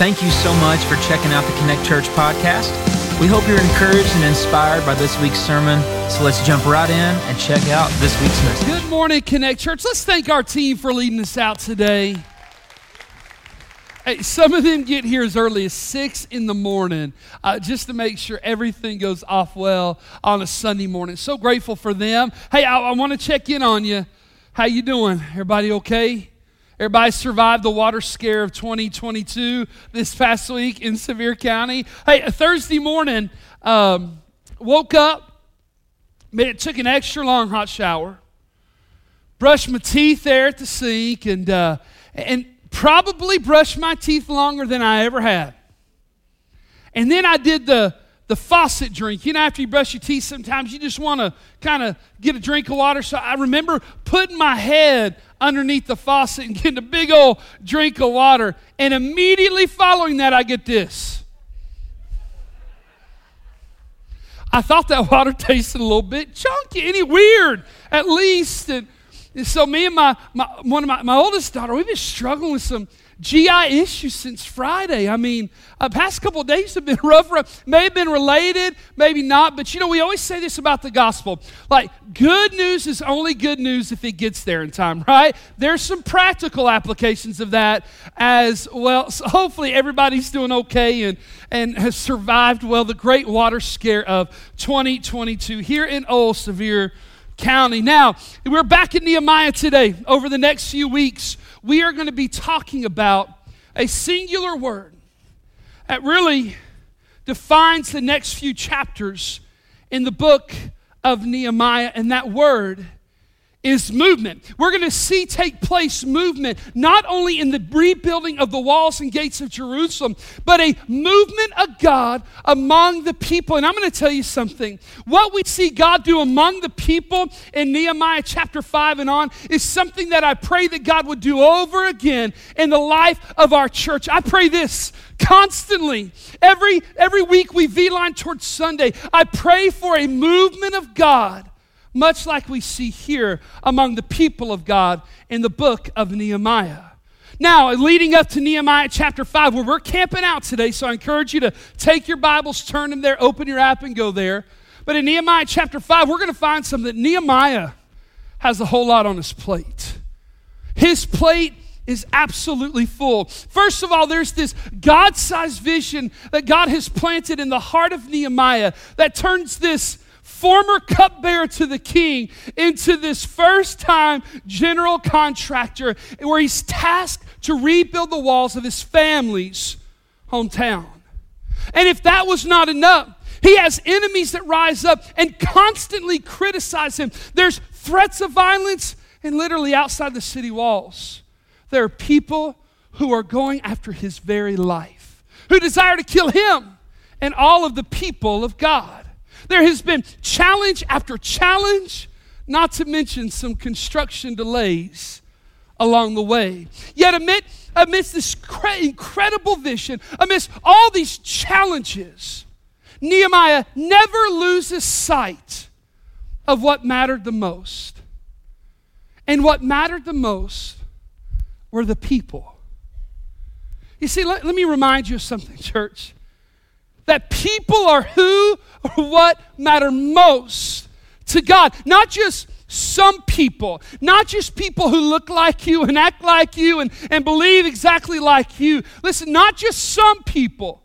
Thank you so much for checking out the Connect Church podcast. We hope you're encouraged and inspired by this week's sermon. So let's jump right in and check out this week's message. Good morning, Connect Church. Let's thank our team for leading us out today. Hey, some of them get here as early as six in the morning uh, just to make sure everything goes off well on a Sunday morning. So grateful for them. Hey, I, I want to check in on you. How you doing? Everybody okay? Everybody survived the water scare of 2022 this past week in Sevier County. Hey, Thursday morning, um, woke up, man, it took an extra long hot shower, brushed my teeth there at the sink, and, uh, and probably brushed my teeth longer than I ever had. And then I did the the faucet drink. You know, after you brush your teeth, sometimes you just want to kind of get a drink of water. So I remember putting my head underneath the faucet and getting a big old drink of water. And immediately following that, I get this. I thought that water tasted a little bit chunky, any weird, at least. And, and so me and my, my one of my, my oldest daughter, we've been struggling with some GI issues since Friday. I mean, uh, past couple days have been rough, rough. May have been related, maybe not. But you know, we always say this about the gospel: like good news is only good news if it gets there in time, right? There's some practical applications of that as well. So hopefully, everybody's doing okay and and has survived well the great water scare of 2022 here in Old Sevier County. Now, we're back in Nehemiah today. Over the next few weeks, we are going to be talking about a singular word that really defines the next few chapters in the book of Nehemiah, and that word is movement. We're going to see take place movement not only in the rebuilding of the walls and gates of Jerusalem, but a movement of God among the people. And I'm going to tell you something. What we see God do among the people in Nehemiah chapter 5 and on is something that I pray that God would do over again in the life of our church. I pray this constantly. Every every week we V-line towards Sunday. I pray for a movement of God much like we see here among the people of God in the book of Nehemiah. Now, leading up to Nehemiah chapter 5, where we're camping out today, so I encourage you to take your Bibles, turn them there, open your app, and go there. But in Nehemiah chapter 5, we're going to find something that Nehemiah has a whole lot on his plate. His plate is absolutely full. First of all, there's this God sized vision that God has planted in the heart of Nehemiah that turns this former cupbearer to the king into this first time general contractor where he's tasked to rebuild the walls of his family's hometown. And if that was not enough, he has enemies that rise up and constantly criticize him. There's threats of violence, and literally outside the city walls, there are people who are going after his very life, who desire to kill him and all of the people of God. There has been challenge after challenge, not to mention some construction delays along the way. Yet, amid, amidst this incredible vision, amidst all these challenges, Nehemiah never loses sight of what mattered the most. And what mattered the most were the people. You see, let, let me remind you of something, church that people are who or what matter most to God. Not just some people, not just people who look like you and act like you and, and believe exactly like you. Listen, not just some people,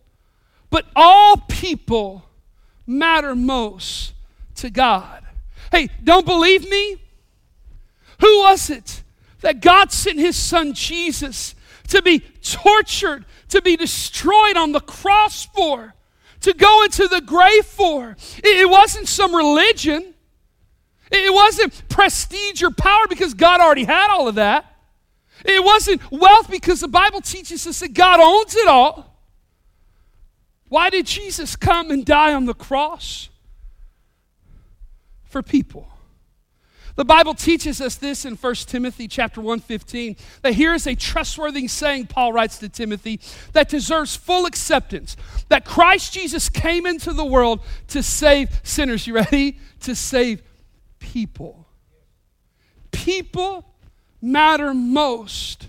but all people matter most to God. Hey, don't believe me? Who was it that God sent his son Jesus to be tortured, to be destroyed on the cross for? To go into the grave for. It wasn't some religion, it wasn't prestige or power because God already had all of that. It wasn't wealth because the Bible teaches us that God owns it all. Why did Jesus come and die on the cross? For people. The Bible teaches us this in 1 Timothy chapter 1:15 that here is a trustworthy saying Paul writes to Timothy that deserves full acceptance that Christ Jesus came into the world to save sinners. You ready? To save people. People matter most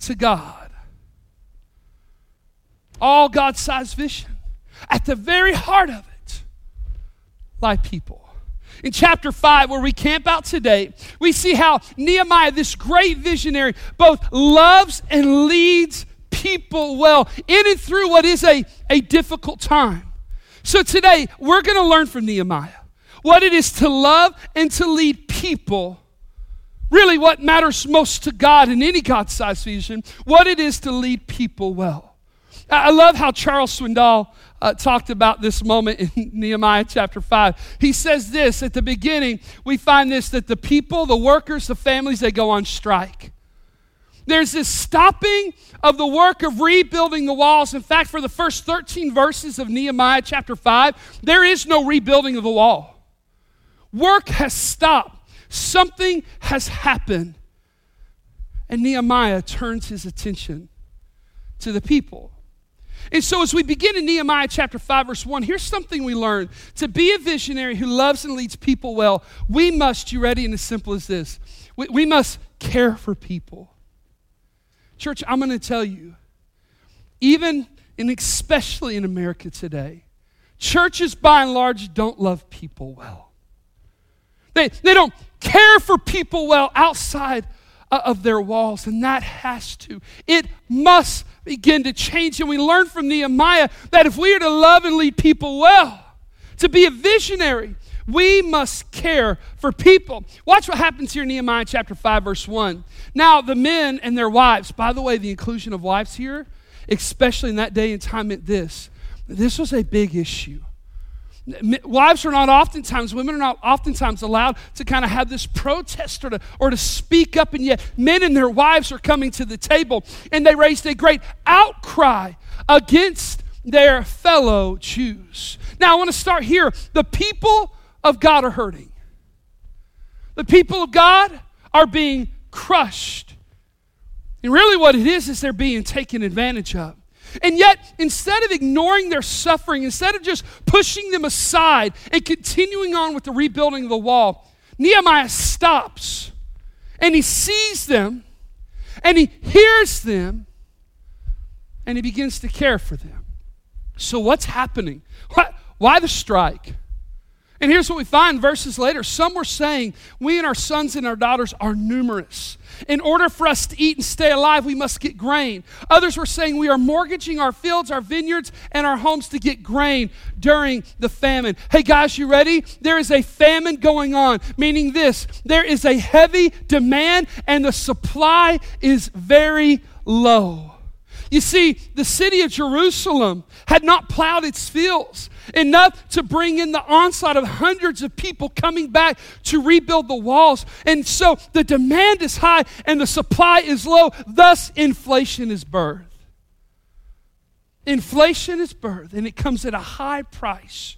to God. all God sized vision. At the very heart of it lie people. In chapter 5, where we camp out today, we see how Nehemiah, this great visionary, both loves and leads people well in and through what is a, a difficult time. So today, we're going to learn from Nehemiah what it is to love and to lead people. Really, what matters most to God in any God sized vision, what it is to lead people well. I love how Charles Swindoll uh, talked about this moment in Nehemiah chapter 5. He says this at the beginning, we find this that the people, the workers, the families, they go on strike. There's this stopping of the work of rebuilding the walls. In fact, for the first 13 verses of Nehemiah chapter 5, there is no rebuilding of the wall. Work has stopped, something has happened. And Nehemiah turns his attention to the people. And so, as we begin in Nehemiah chapter 5, verse 1, here's something we learn. To be a visionary who loves and leads people well, we must, you ready, and as simple as this, we, we must care for people. Church, I'm going to tell you, even and especially in America today, churches by and large don't love people well. They, they don't care for people well outside Uh, of their walls, and that has to, it must begin to change. And we learn from Nehemiah that if we are to love and lead people well, to be a visionary, we must care for people. Watch what happens here in Nehemiah chapter 5, verse 1. Now, the men and their wives, by the way, the inclusion of wives here, especially in that day and time, meant this. This was a big issue. Wives are not oftentimes, women are not oftentimes allowed to kind of have this protest or to, or to speak up, and yet men and their wives are coming to the table, and they raised a great outcry against their fellow Jews. Now, I want to start here. The people of God are hurting. The people of God are being crushed. And really, what it is, is they're being taken advantage of. And yet, instead of ignoring their suffering, instead of just pushing them aside and continuing on with the rebuilding of the wall, Nehemiah stops and he sees them and he hears them and he begins to care for them. So, what's happening? Why, why the strike? And here's what we find verses later. Some were saying, We and our sons and our daughters are numerous. In order for us to eat and stay alive, we must get grain. Others were saying, We are mortgaging our fields, our vineyards, and our homes to get grain during the famine. Hey, guys, you ready? There is a famine going on, meaning this there is a heavy demand, and the supply is very low. You see, the city of Jerusalem had not plowed its fields enough to bring in the onslaught of hundreds of people coming back to rebuild the walls. And so the demand is high and the supply is low. Thus, inflation is birthed. Inflation is birth, and it comes at a high price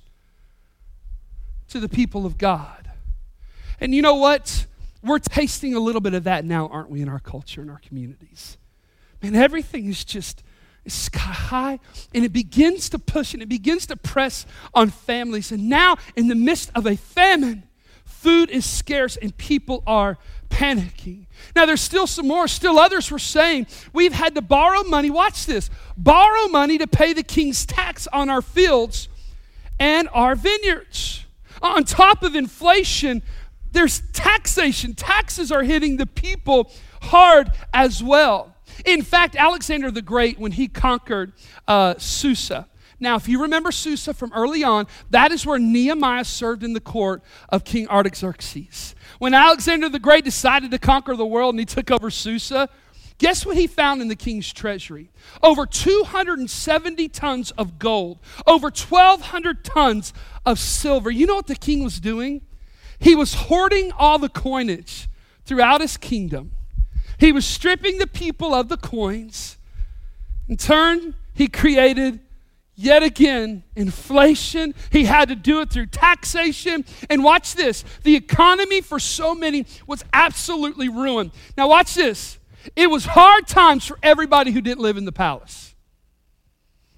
to the people of God. And you know what? We're tasting a little bit of that now, aren't we, in our culture, in our communities? Man, everything is just sky high, and it begins to push and it begins to press on families. And now, in the midst of a famine, food is scarce and people are panicking. Now, there's still some more. Still, others were saying, We've had to borrow money. Watch this borrow money to pay the king's tax on our fields and our vineyards. On top of inflation, there's taxation. Taxes are hitting the people hard as well. In fact, Alexander the Great, when he conquered uh, Susa, now, if you remember Susa from early on, that is where Nehemiah served in the court of King Artaxerxes. When Alexander the Great decided to conquer the world and he took over Susa, guess what he found in the king's treasury? Over 270 tons of gold, over 1,200 tons of silver. You know what the king was doing? He was hoarding all the coinage throughout his kingdom he was stripping the people of the coins. In turn, he created yet again inflation. He had to do it through taxation. And watch this the economy for so many was absolutely ruined. Now, watch this. It was hard times for everybody who didn't live in the palace.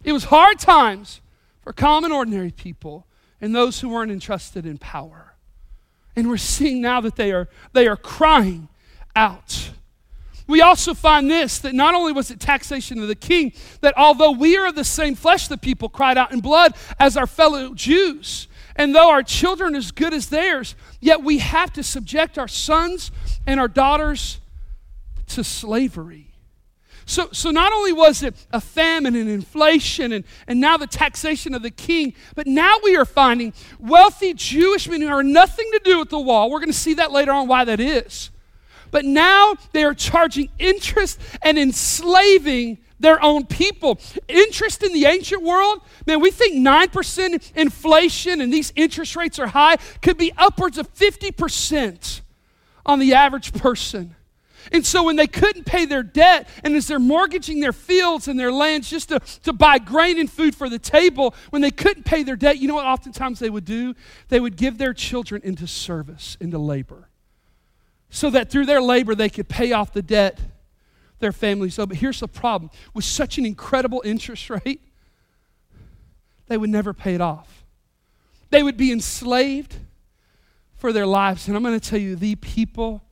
It was hard times for common, ordinary people and those who weren't entrusted in power. And we're seeing now that they are, they are crying out we also find this that not only was it taxation of the king, that although we are of the same flesh, the people cried out in blood as our fellow Jews. And though our children are as good as theirs, yet we have to subject our sons and our daughters to slavery. So, so not only was it a famine and inflation and, and now the taxation of the king, but now we are finding wealthy Jewish men who have nothing to do with the wall. We're going to see that later on why that is. But now they are charging interest and enslaving their own people. Interest in the ancient world, man, we think 9% inflation and these interest rates are high, could be upwards of 50% on the average person. And so when they couldn't pay their debt, and as they're mortgaging their fields and their lands just to, to buy grain and food for the table, when they couldn't pay their debt, you know what oftentimes they would do? They would give their children into service, into labor so that through their labor they could pay off the debt their families owe. But here's the problem with such an incredible interest rate, they would never pay it off. They would be enslaved for their lives. And I'm going to tell you, the people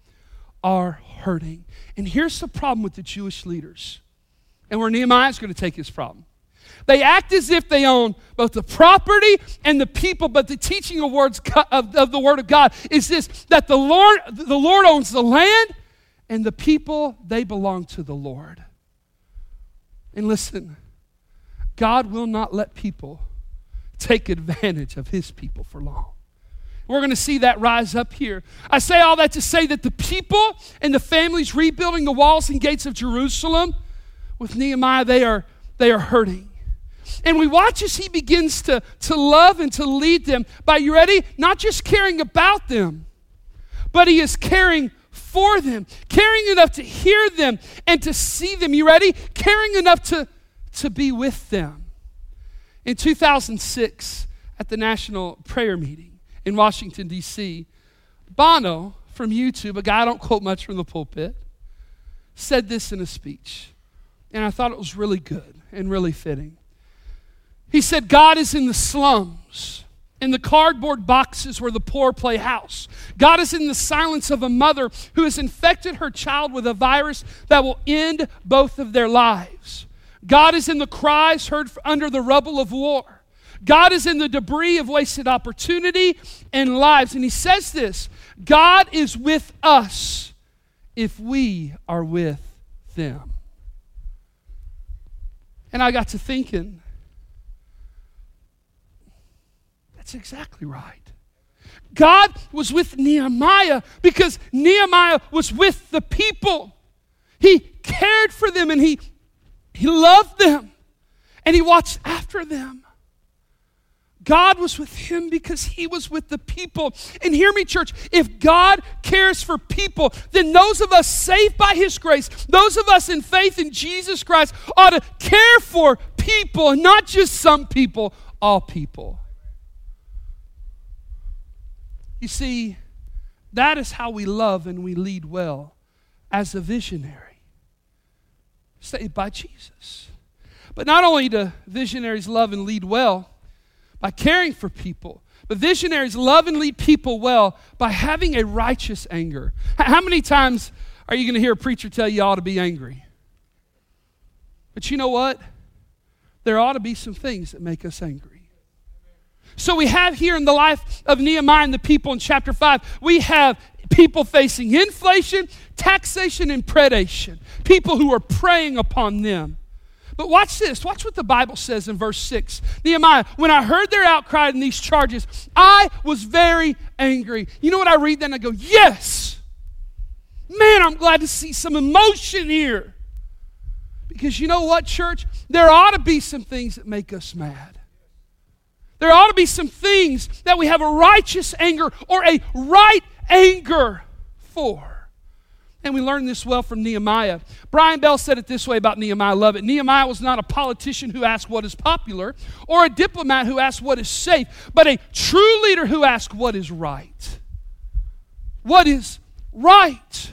are hurting. And here's the problem with the Jewish leaders, and where Nehemiah is going to take his problem. They act as if they own both the property and the people, but the teaching of, words, of, of the Word of God is this that the Lord, the Lord owns the land and the people, they belong to the Lord. And listen, God will not let people take advantage of His people for long. We're going to see that rise up here. I say all that to say that the people and the families rebuilding the walls and gates of Jerusalem with Nehemiah, they are, they are hurting. And we watch as he begins to, to love and to lead them by, you ready? Not just caring about them, but he is caring for them, caring enough to hear them and to see them. You ready? Caring enough to, to be with them. In 2006, at the National Prayer Meeting in Washington, D.C., Bono from U2, a guy I don't quote much from the pulpit, said this in a speech. And I thought it was really good and really fitting. He said, God is in the slums, in the cardboard boxes where the poor play house. God is in the silence of a mother who has infected her child with a virus that will end both of their lives. God is in the cries heard under the rubble of war. God is in the debris of wasted opportunity and lives. And he says this God is with us if we are with them. And I got to thinking, That's exactly right. God was with Nehemiah because Nehemiah was with the people. He cared for them and he, he loved them and he watched after them. God was with him because he was with the people. And hear me, church, if God cares for people, then those of us saved by his grace, those of us in faith in Jesus Christ, ought to care for people, and not just some people, all people. You see, that is how we love and we lead well as a visionary, saved by Jesus. But not only do visionaries love and lead well by caring for people, but visionaries love and lead people well by having a righteous anger. How many times are you going to hear a preacher tell you ought to be angry? But you know what? There ought to be some things that make us angry. So we have here in the life of Nehemiah and the people in chapter 5, we have people facing inflation, taxation, and predation. People who are preying upon them. But watch this. Watch what the Bible says in verse 6. Nehemiah, when I heard their outcry and these charges, I was very angry. You know what I read then? I go, yes. Man, I'm glad to see some emotion here. Because you know what, church? There ought to be some things that make us mad. There ought to be some things that we have a righteous anger or a right anger for. And we learn this well from Nehemiah. Brian Bell said it this way about Nehemiah. I love it. Nehemiah was not a politician who asked what is popular or a diplomat who asked what is safe, but a true leader who asked what is right. What is right?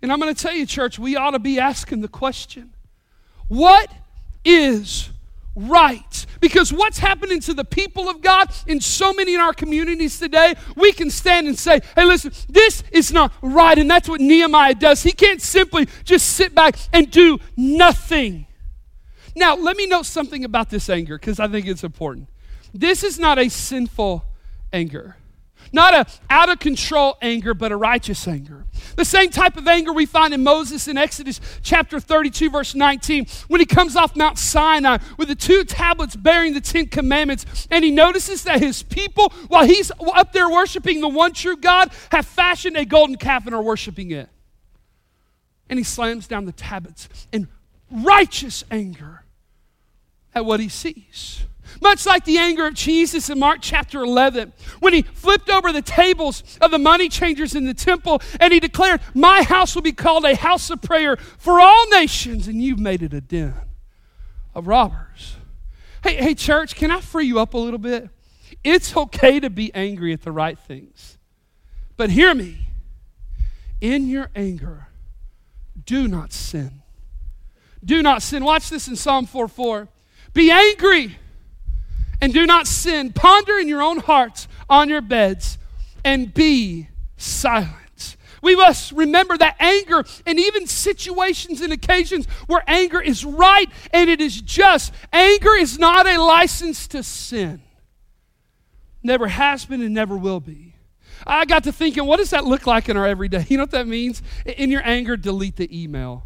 And I'm going to tell you, church, we ought to be asking the question what is right. Because what's happening to the people of God in so many in our communities today, we can stand and say, hey, listen, this is not right. And that's what Nehemiah does. He can't simply just sit back and do nothing. Now, let me note something about this anger because I think it's important. This is not a sinful anger. Not a out of control anger, but a righteous anger. The same type of anger we find in Moses in Exodus chapter 32, verse 19, when he comes off Mount Sinai with the two tablets bearing the Ten Commandments, and he notices that his people, while he's up there worshiping the one true God, have fashioned a golden calf and are worshiping it. And he slams down the tablets in righteous anger at what he sees. Much like the anger of Jesus in Mark chapter 11, when he flipped over the tables of the money changers in the temple and he declared, My house will be called a house of prayer for all nations, and you've made it a den of robbers. Hey, hey, church, can I free you up a little bit? It's okay to be angry at the right things. But hear me in your anger, do not sin. Do not sin. Watch this in Psalm 4 4. Be angry and do not sin. Ponder in your own hearts on your beds and be silent. We must remember that anger and even situations and occasions where anger is right and it is just. Anger is not a license to sin. Never has been and never will be. I got to thinking, what does that look like in our everyday? You know what that means? In your anger, delete the email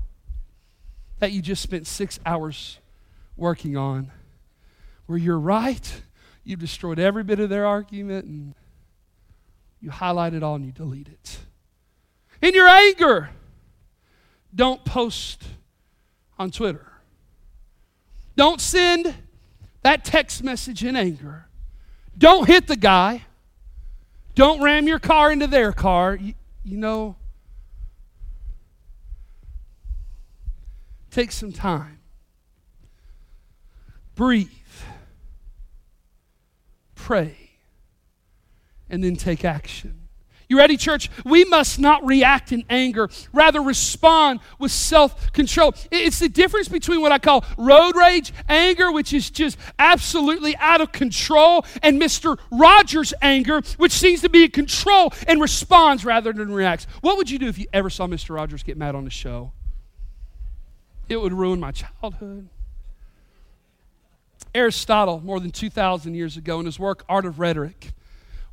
that you just spent six hours working on where you're right, you've destroyed every bit of their argument, and you highlight it all and you delete it. In your anger, don't post on Twitter. Don't send that text message in anger. Don't hit the guy. Don't ram your car into their car. You, you know, take some time. Breathe pray, and then take action. You ready, church? We must not react in anger, rather, respond with self control. It's the difference between what I call road rage anger, which is just absolutely out of control, and Mr. Rogers anger, which seems to be in control and responds rather than reacts. What would you do if you ever saw Mr. Rogers get mad on the show? It would ruin my childhood. Aristotle, more than 2,000 years ago, in his work, Art of Rhetoric,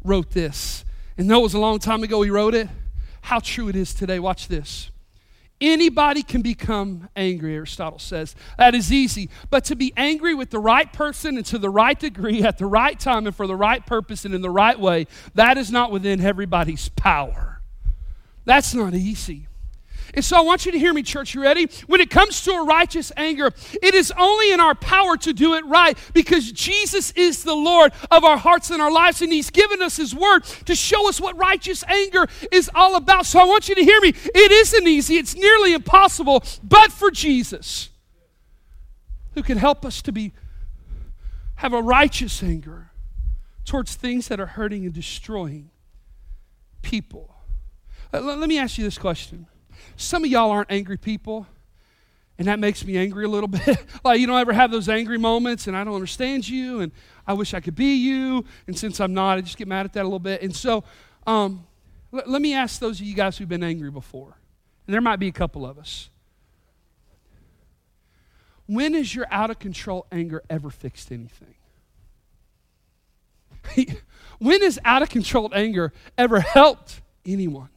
wrote this. And though it was a long time ago he wrote it, how true it is today. Watch this. Anybody can become angry, Aristotle says. That is easy. But to be angry with the right person and to the right degree at the right time and for the right purpose and in the right way, that is not within everybody's power. That's not easy. And so I want you to hear me, church. You ready? When it comes to a righteous anger, it is only in our power to do it right because Jesus is the Lord of our hearts and our lives, and He's given us His word to show us what righteous anger is all about. So I want you to hear me. It isn't easy, it's nearly impossible, but for Jesus, who can help us to be have a righteous anger towards things that are hurting and destroying people. Uh, let me ask you this question. Some of y'all aren't angry people, and that makes me angry a little bit. like, you don't ever have those angry moments, and I don't understand you, and I wish I could be you, and since I'm not, I just get mad at that a little bit. And so, um, l- let me ask those of you guys who've been angry before, and there might be a couple of us. When has your out of control anger ever fixed anything? when has out of control anger ever helped anyone?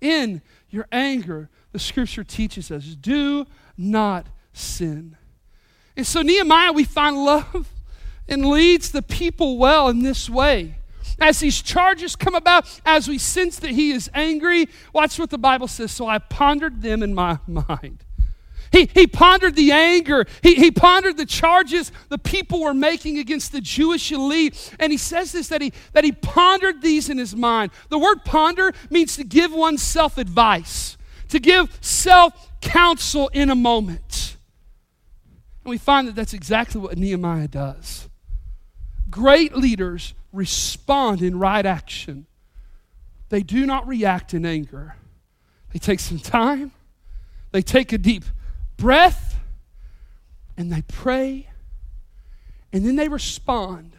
In your anger, the scripture teaches us do not sin. And so, Nehemiah, we find love and leads the people well in this way. As these charges come about, as we sense that he is angry, watch what the Bible says. So I pondered them in my mind. He, he pondered the anger. He, he pondered the charges the people were making against the Jewish elite. And he says this that he, that he pondered these in his mind. The word ponder means to give oneself advice, to give self counsel in a moment. And we find that that's exactly what Nehemiah does. Great leaders respond in right action, they do not react in anger. They take some time, they take a deep breath, and they pray and then they respond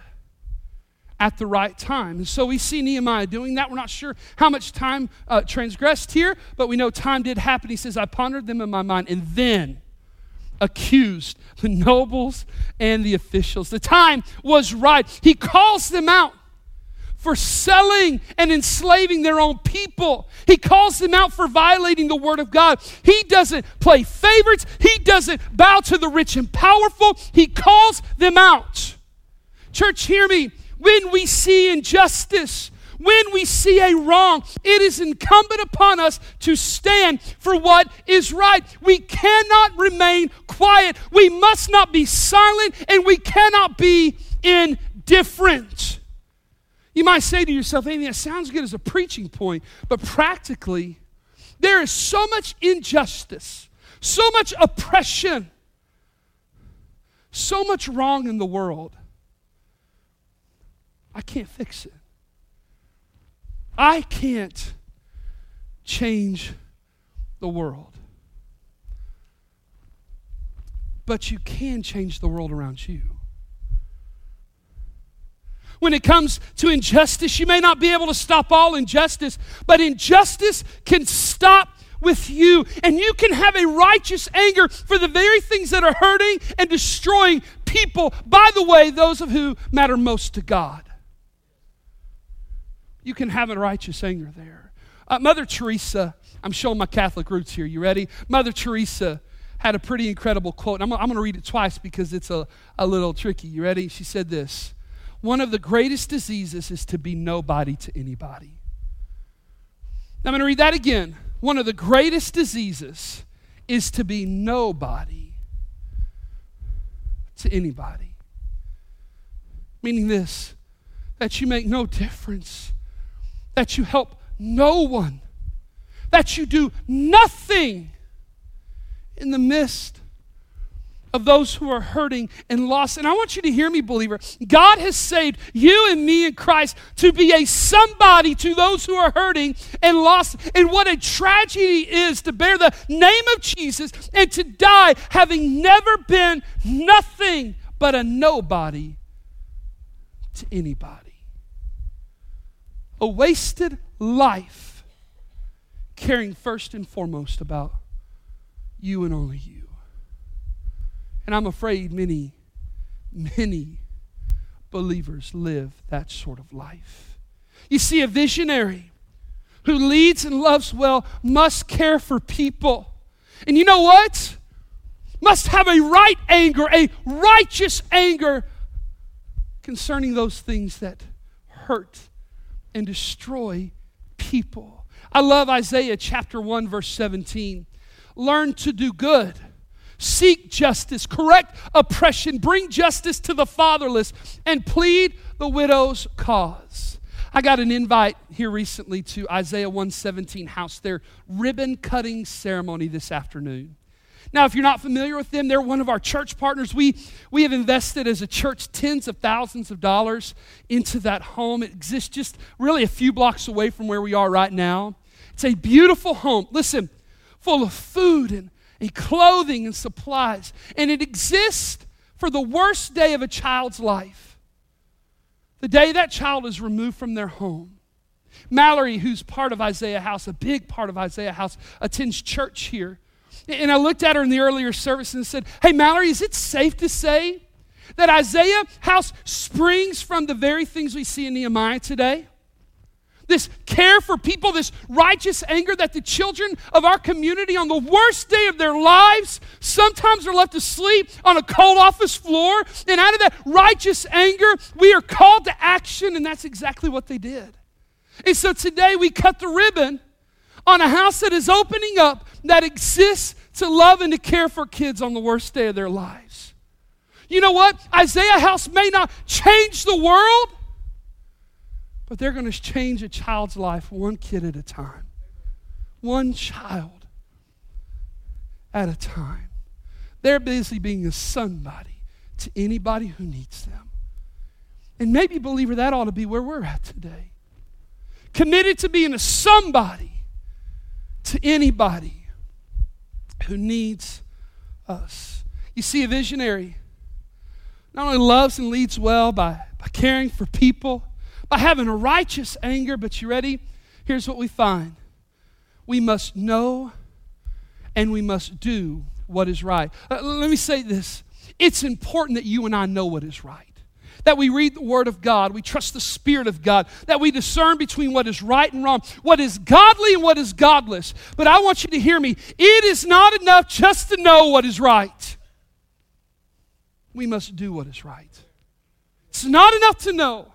at the right time. And so we see Nehemiah doing that. We're not sure how much time uh, transgressed here, but we know time did happen. He says, I pondered them in my mind and then accused the nobles and the officials. The time was right. He calls them out for selling and enslaving their own people. He calls them out for violating the word of God. He doesn't play favorites, he doesn't bow to the rich and powerful. He calls them out. Church, hear me. When we see injustice, when we see a wrong, it is incumbent upon us to stand for what is right. We cannot remain quiet. We must not be silent, and we cannot be indifferent. You might say to yourself, Amy, that sounds good as a preaching point, but practically, there is so much injustice, so much oppression, so much wrong in the world. I can't fix it. I can't change the world. But you can change the world around you. When it comes to injustice, you may not be able to stop all injustice, but injustice can stop with you. And you can have a righteous anger for the very things that are hurting and destroying people. By the way, those of who matter most to God. You can have a righteous anger there. Uh, Mother Teresa, I'm showing my Catholic roots here. You ready? Mother Teresa had a pretty incredible quote. I'm, I'm going to read it twice because it's a, a little tricky. You ready? She said this one of the greatest diseases is to be nobody to anybody. I'm going to read that again. One of the greatest diseases is to be nobody to anybody. Meaning this that you make no difference, that you help no one, that you do nothing in the midst of those who are hurting and lost. And I want you to hear me, believer. God has saved you and me in Christ to be a somebody to those who are hurting and lost. And what a tragedy is to bear the name of Jesus and to die having never been nothing but a nobody to anybody. A wasted life caring first and foremost about you and only you. And I'm afraid many, many believers live that sort of life. You see, a visionary who leads and loves well must care for people. And you know what? Must have a right anger, a righteous anger concerning those things that hurt and destroy people. I love Isaiah chapter 1, verse 17. Learn to do good seek justice, correct oppression, bring justice to the fatherless, and plead the widow's cause. I got an invite here recently to Isaiah 117 house, their ribbon cutting ceremony this afternoon. Now, if you're not familiar with them, they're one of our church partners. We, we have invested as a church tens of thousands of dollars into that home. It exists just really a few blocks away from where we are right now. It's a beautiful home. Listen, full of food and and clothing and supplies. And it exists for the worst day of a child's life the day that child is removed from their home. Mallory, who's part of Isaiah House, a big part of Isaiah House, attends church here. And I looked at her in the earlier service and said, Hey, Mallory, is it safe to say that Isaiah House springs from the very things we see in Nehemiah today? This care for people, this righteous anger that the children of our community, on the worst day of their lives, sometimes are left asleep on a cold office floor. And out of that righteous anger, we are called to action, and that's exactly what they did. And so today we cut the ribbon on a house that is opening up that exists to love and to care for kids on the worst day of their lives. You know what? Isaiah House may not change the world, but they're going to change a child's life one kid at a time, one child at a time. They're busy being a somebody to anybody who needs them. And maybe, believer, that ought to be where we're at today. Committed to being a somebody to anybody who needs us. You see, a visionary not only loves and leads well by, by caring for people, by having a righteous anger, but you ready? Here's what we find we must know and we must do what is right. Uh, let me say this it's important that you and I know what is right. That we read the Word of God, we trust the Spirit of God, that we discern between what is right and wrong, what is godly and what is godless. But I want you to hear me. It is not enough just to know what is right, we must do what is right. It's not enough to know.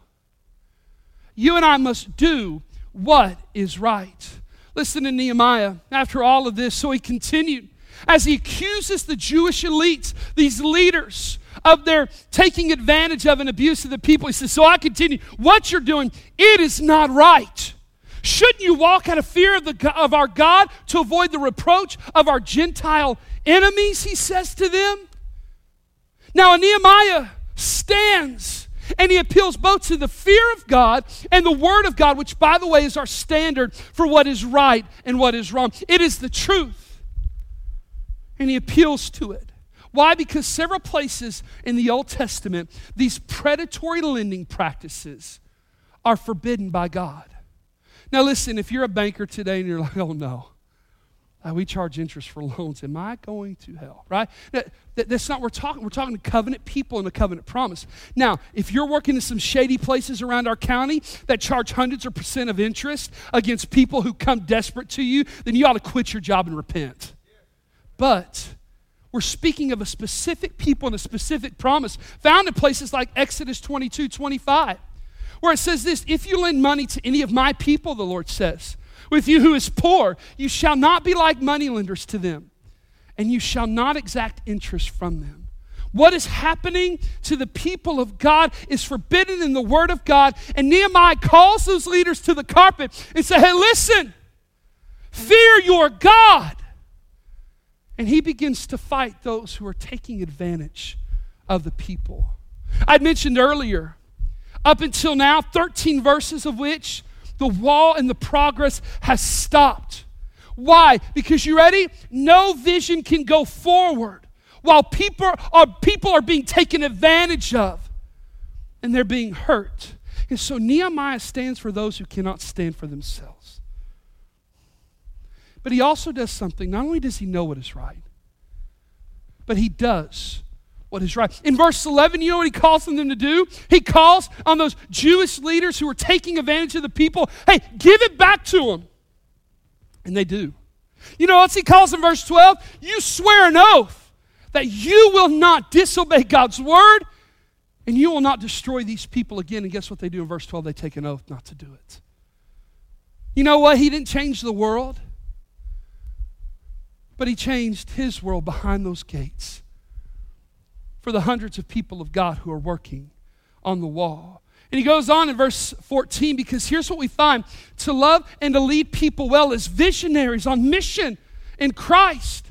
You and I must do what is right. Listen to Nehemiah after all of this. So he continued as he accuses the Jewish elites, these leaders, of their taking advantage of and abuse of the people. He says, So I continue, what you're doing, it is not right. Shouldn't you walk out of fear of, the, of our God to avoid the reproach of our Gentile enemies? He says to them. Now, Nehemiah stands and he appeals both to the fear of God and the Word of God, which, by the way, is our standard for what is right and what is wrong. It is the truth. And he appeals to it. Why? Because several places in the Old Testament, these predatory lending practices are forbidden by God. Now, listen, if you're a banker today and you're like, oh no, uh, we charge interest for loans. Am I going to hell? Right? That, that, that's not what we're talking. We're talking to covenant people and a covenant promise. Now, if you're working in some shady places around our county that charge hundreds of percent of interest against people who come desperate to you, then you ought to quit your job and repent. But we're speaking of a specific people and a specific promise found in places like Exodus 22 25, where it says this If you lend money to any of my people, the Lord says, with you who is poor. You shall not be like moneylenders to them, and you shall not exact interest from them. What is happening to the people of God is forbidden in the Word of God. And Nehemiah calls those leaders to the carpet and say, Hey, listen, fear your God. And he begins to fight those who are taking advantage of the people. I'd mentioned earlier, up until now, 13 verses of which the wall and the progress has stopped. Why? Because you ready? No vision can go forward while people are, people are being taken advantage of and they're being hurt. And so Nehemiah stands for those who cannot stand for themselves. But he also does something. Not only does he know what is right, but he does what is right. In verse 11, you know what he calls on them to do? He calls on those Jewish leaders who are taking advantage of the people hey, give it back to them. And they do. You know what he calls in verse 12? You swear an oath that you will not disobey God's word and you will not destroy these people again. And guess what they do in verse 12? They take an oath not to do it. You know what? He didn't change the world, but he changed his world behind those gates for the hundreds of people of God who are working on the wall. And he goes on in verse 14 because here's what we find to love and to lead people well as visionaries on mission in Christ.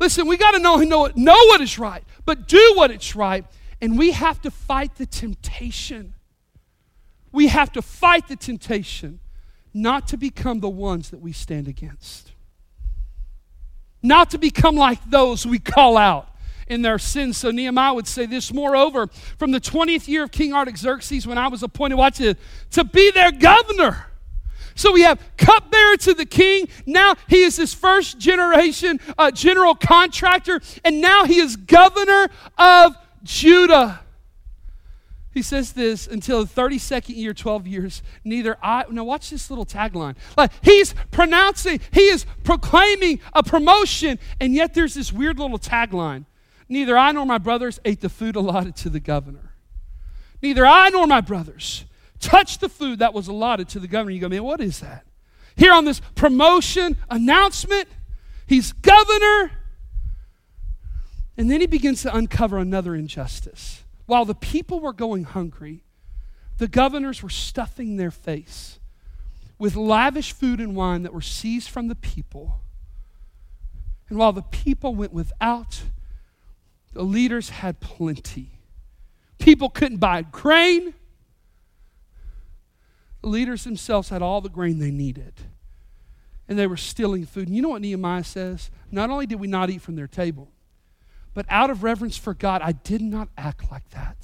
Listen, we got to know, know, know what is right, but do what is right. And we have to fight the temptation. We have to fight the temptation not to become the ones that we stand against, not to become like those we call out in their sins. So Nehemiah would say this Moreover, from the 20th year of King Artaxerxes, when I was appointed, watch it, to be their governor. So we have cupbearer to the king. Now he is his first generation uh, general contractor, and now he is governor of Judah. He says this until the 32nd year, 12 years, neither I. Now, watch this little tagline. Like, he's pronouncing, he is proclaiming a promotion, and yet there's this weird little tagline. Neither I nor my brothers ate the food allotted to the governor. Neither I nor my brothers touched the food that was allotted to the governor. You go, man, what is that? Here on this promotion announcement, he's governor. And then he begins to uncover another injustice. While the people were going hungry, the governors were stuffing their face with lavish food and wine that were seized from the people. And while the people went without, the leaders had plenty. People couldn't buy grain. The leaders themselves had all the grain they needed. And they were stealing food. And you know what Nehemiah says? Not only did we not eat from their table, But out of reverence for God, I did not act like that.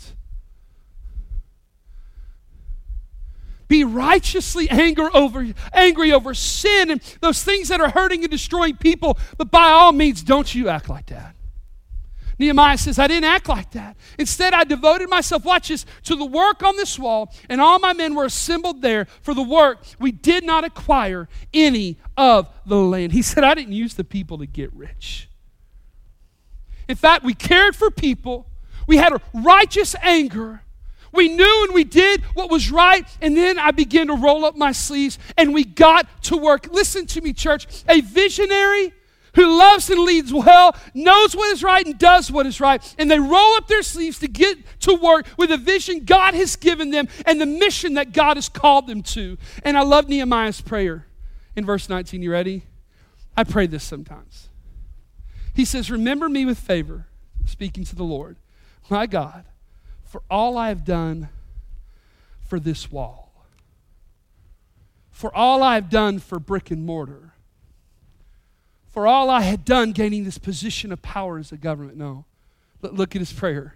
Be righteously angry over, angry over sin and those things that are hurting and destroying people, but by all means, don't you act like that. Nehemiah says, I didn't act like that. Instead, I devoted myself, watch this, to the work on this wall, and all my men were assembled there for the work. We did not acquire any of the land. He said, I didn't use the people to get rich. In fact, we cared for people, we had a righteous anger. We knew and we did what was right, and then I began to roll up my sleeves and we got to work. Listen to me, church. A visionary who loves and leads well, knows what is right and does what is right. And they roll up their sleeves to get to work with the vision God has given them and the mission that God has called them to. And I love Nehemiah's prayer in verse 19. You ready? I pray this sometimes. He says, Remember me with favor, speaking to the Lord, my God, for all I have done for this wall, for all I have done for brick and mortar for all I had done gaining this position of power as a government. No. But Look at his prayer.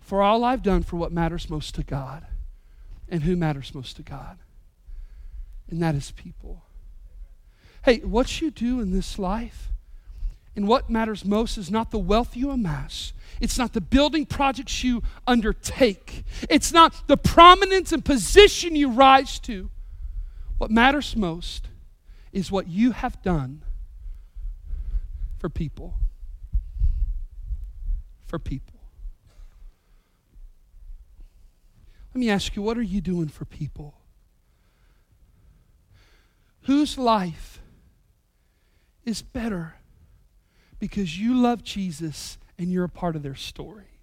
For all I've done for what matters most to God. And who matters most to God? And that is people. Hey, what you do in this life and what matters most is not the wealth you amass. It's not the building projects you undertake. It's not the prominence and position you rise to. What matters most is what you have done for people. For people. Let me ask you, what are you doing for people? Whose life is better because you love Jesus and you're a part of their story?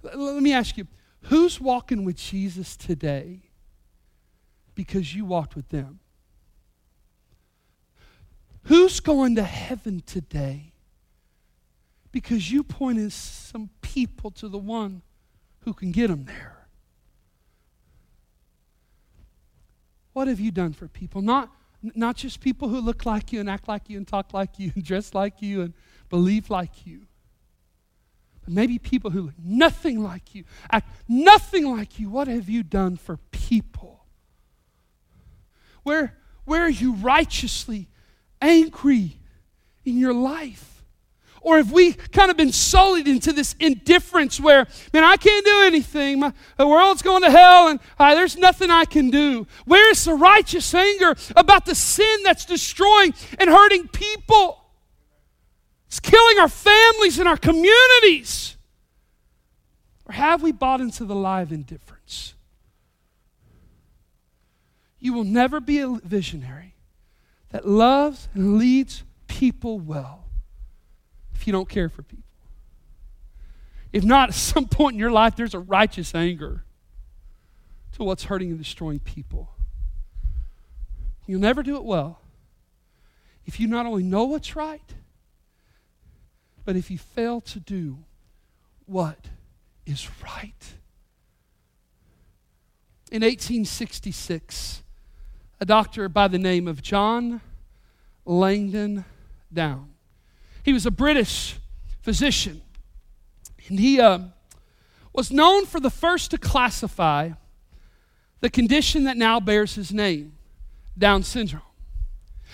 Let me ask you, who's walking with Jesus today because you walked with them? Who's going to heaven today? Because you pointed some people to the one who can get them there. What have you done for people? Not, not just people who look like you and act like you and talk like you and dress like you and believe like you. But maybe people who look nothing like you, act nothing like you. What have you done for people? Where, where are you righteously angry in your life? Or have we kind of been sullied into this indifference where, man, I can't do anything. My, the world's going to hell and uh, there's nothing I can do? Where is the righteous anger about the sin that's destroying and hurting people? It's killing our families and our communities. Or have we bought into the lie of indifference? You will never be a visionary that loves and leads people well if you don't care for people. If not, at some point in your life, there's a righteous anger to what's hurting and destroying people. You'll never do it well if you not only know what's right, but if you fail to do what is right. In 1866, a doctor by the name of John Langdon Down. He was a British physician, and he uh, was known for the first to classify the condition that now bears his name Down syndrome.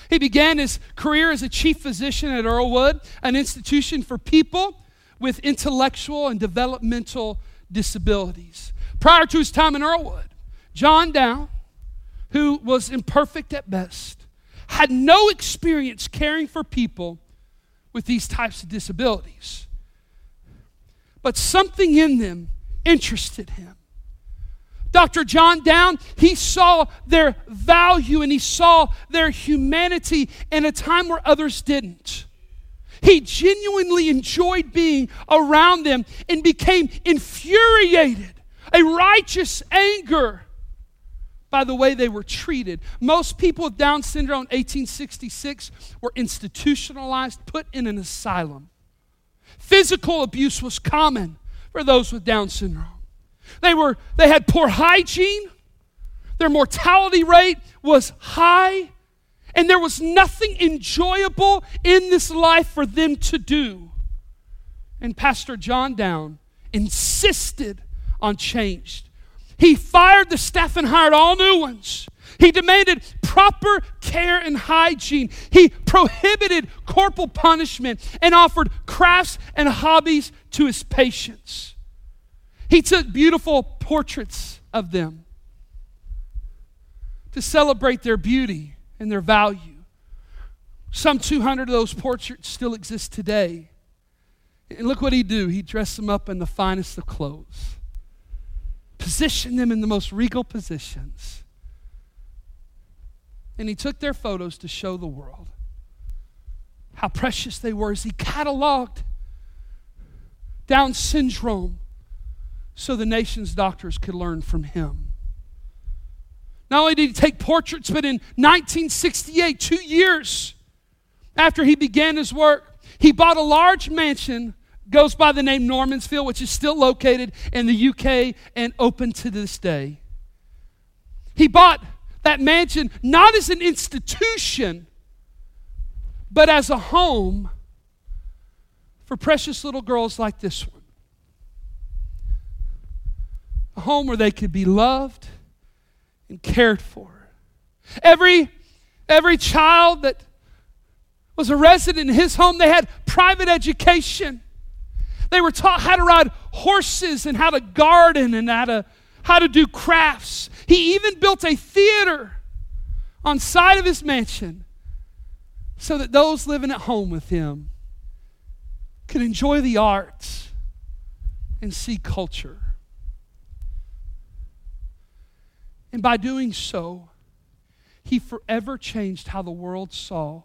He began his career as a chief physician at Earlswood, an institution for people with intellectual and developmental disabilities. Prior to his time in Earlswood, John Down who was imperfect at best, had no experience caring for people with these types of disabilities. But something in them interested him. Dr. John Down, he saw their value and he saw their humanity in a time where others didn't. He genuinely enjoyed being around them and became infuriated, a righteous anger by the way they were treated. Most people with Down syndrome in 1866 were institutionalized, put in an asylum. Physical abuse was common for those with Down syndrome. They, were, they had poor hygiene, their mortality rate was high, and there was nothing enjoyable in this life for them to do and Pastor John Down insisted on change. He fired the staff and hired all new ones. He demanded proper care and hygiene. He prohibited corporal punishment and offered crafts and hobbies to his patients. He took beautiful portraits of them to celebrate their beauty and their value. Some 200 of those portraits still exist today. And look what he do. He dressed them up in the finest of clothes. Positioned them in the most regal positions. And he took their photos to show the world how precious they were as he cataloged Down syndrome so the nation's doctors could learn from him. Not only did he take portraits, but in 1968, two years after he began his work, he bought a large mansion, goes by the name Normansfield, which is still located in the UK and open to this day. He bought that mansion not as an institution, but as a home for precious little girls like this one. A home where they could be loved and cared for. Every, every child that was a resident in his home, they had private education. They were taught how to ride horses and how to garden and how to, how to do crafts. He even built a theater on side of his mansion so that those living at home with him could enjoy the arts and see culture. And by doing so, he forever changed how the world saw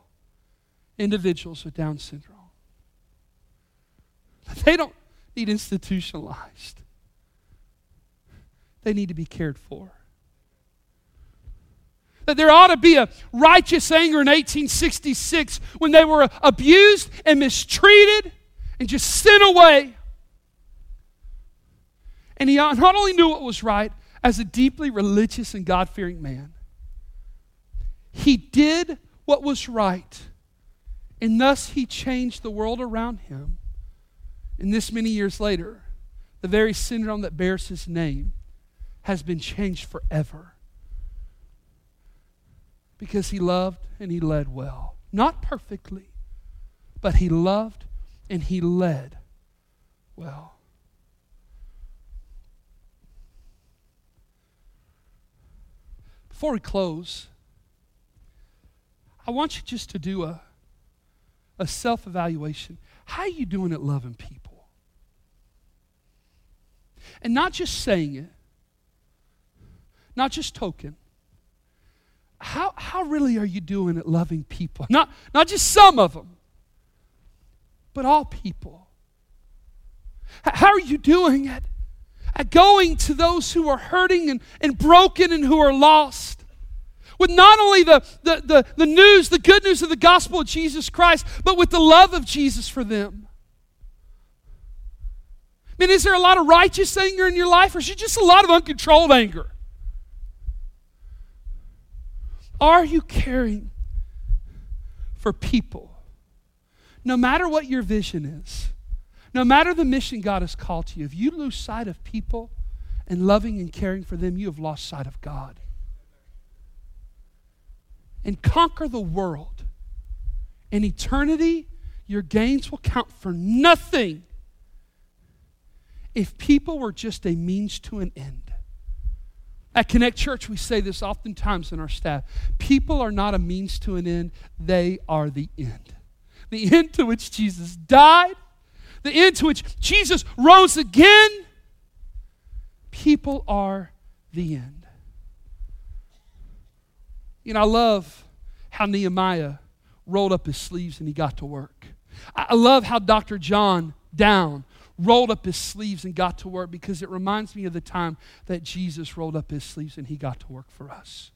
individuals with Down syndrome. They don't need institutionalized, they need to be cared for. That there ought to be a righteous anger in 1866 when they were abused and mistreated and just sent away. And he not only knew what was right, as a deeply religious and God fearing man, he did what was right, and thus he changed the world around him. And this many years later, the very syndrome that bears his name has been changed forever because he loved and he led well. Not perfectly, but he loved and he led well. Before we close, I want you just to do a, a self evaluation. How are you doing at loving people? And not just saying it, not just token. How, how really are you doing at loving people? Not, not just some of them, but all people. How are you doing at, at going to those who are hurting and, and broken and who are lost? With not only the, the, the, the news, the good news of the gospel of Jesus Christ, but with the love of Jesus for them. I mean, is there a lot of righteous anger in your life, or is it just a lot of uncontrolled anger? Are you caring for people? No matter what your vision is, no matter the mission God has called to you, if you lose sight of people and loving and caring for them, you have lost sight of God. And conquer the world. In eternity, your gains will count for nothing if people were just a means to an end. At Connect Church, we say this oftentimes in our staff people are not a means to an end, they are the end. The end to which Jesus died, the end to which Jesus rose again. People are the end. You know, I love how Nehemiah rolled up his sleeves and he got to work. I love how Dr. John Down rolled up his sleeves and got to work because it reminds me of the time that Jesus rolled up his sleeves and he got to work for us.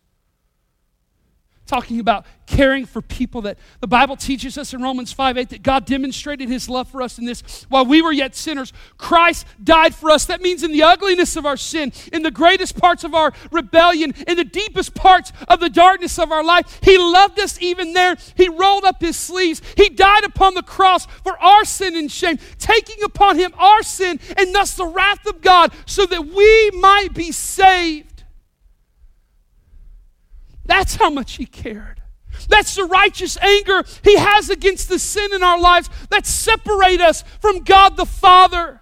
Talking about caring for people that the Bible teaches us in Romans 5 8 that God demonstrated his love for us in this. While we were yet sinners, Christ died for us. That means in the ugliness of our sin, in the greatest parts of our rebellion, in the deepest parts of the darkness of our life, he loved us even there. He rolled up his sleeves. He died upon the cross for our sin and shame, taking upon him our sin and thus the wrath of God so that we might be saved. That's how much he cared. That's the righteous anger he has against the sin in our lives that separate us from God the Father.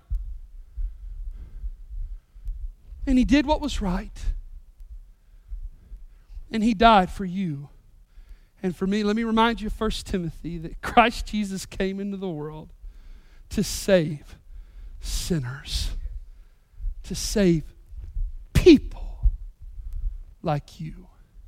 And he did what was right. And he died for you and for me. Let me remind you of 1 Timothy that Christ Jesus came into the world to save sinners, to save people like you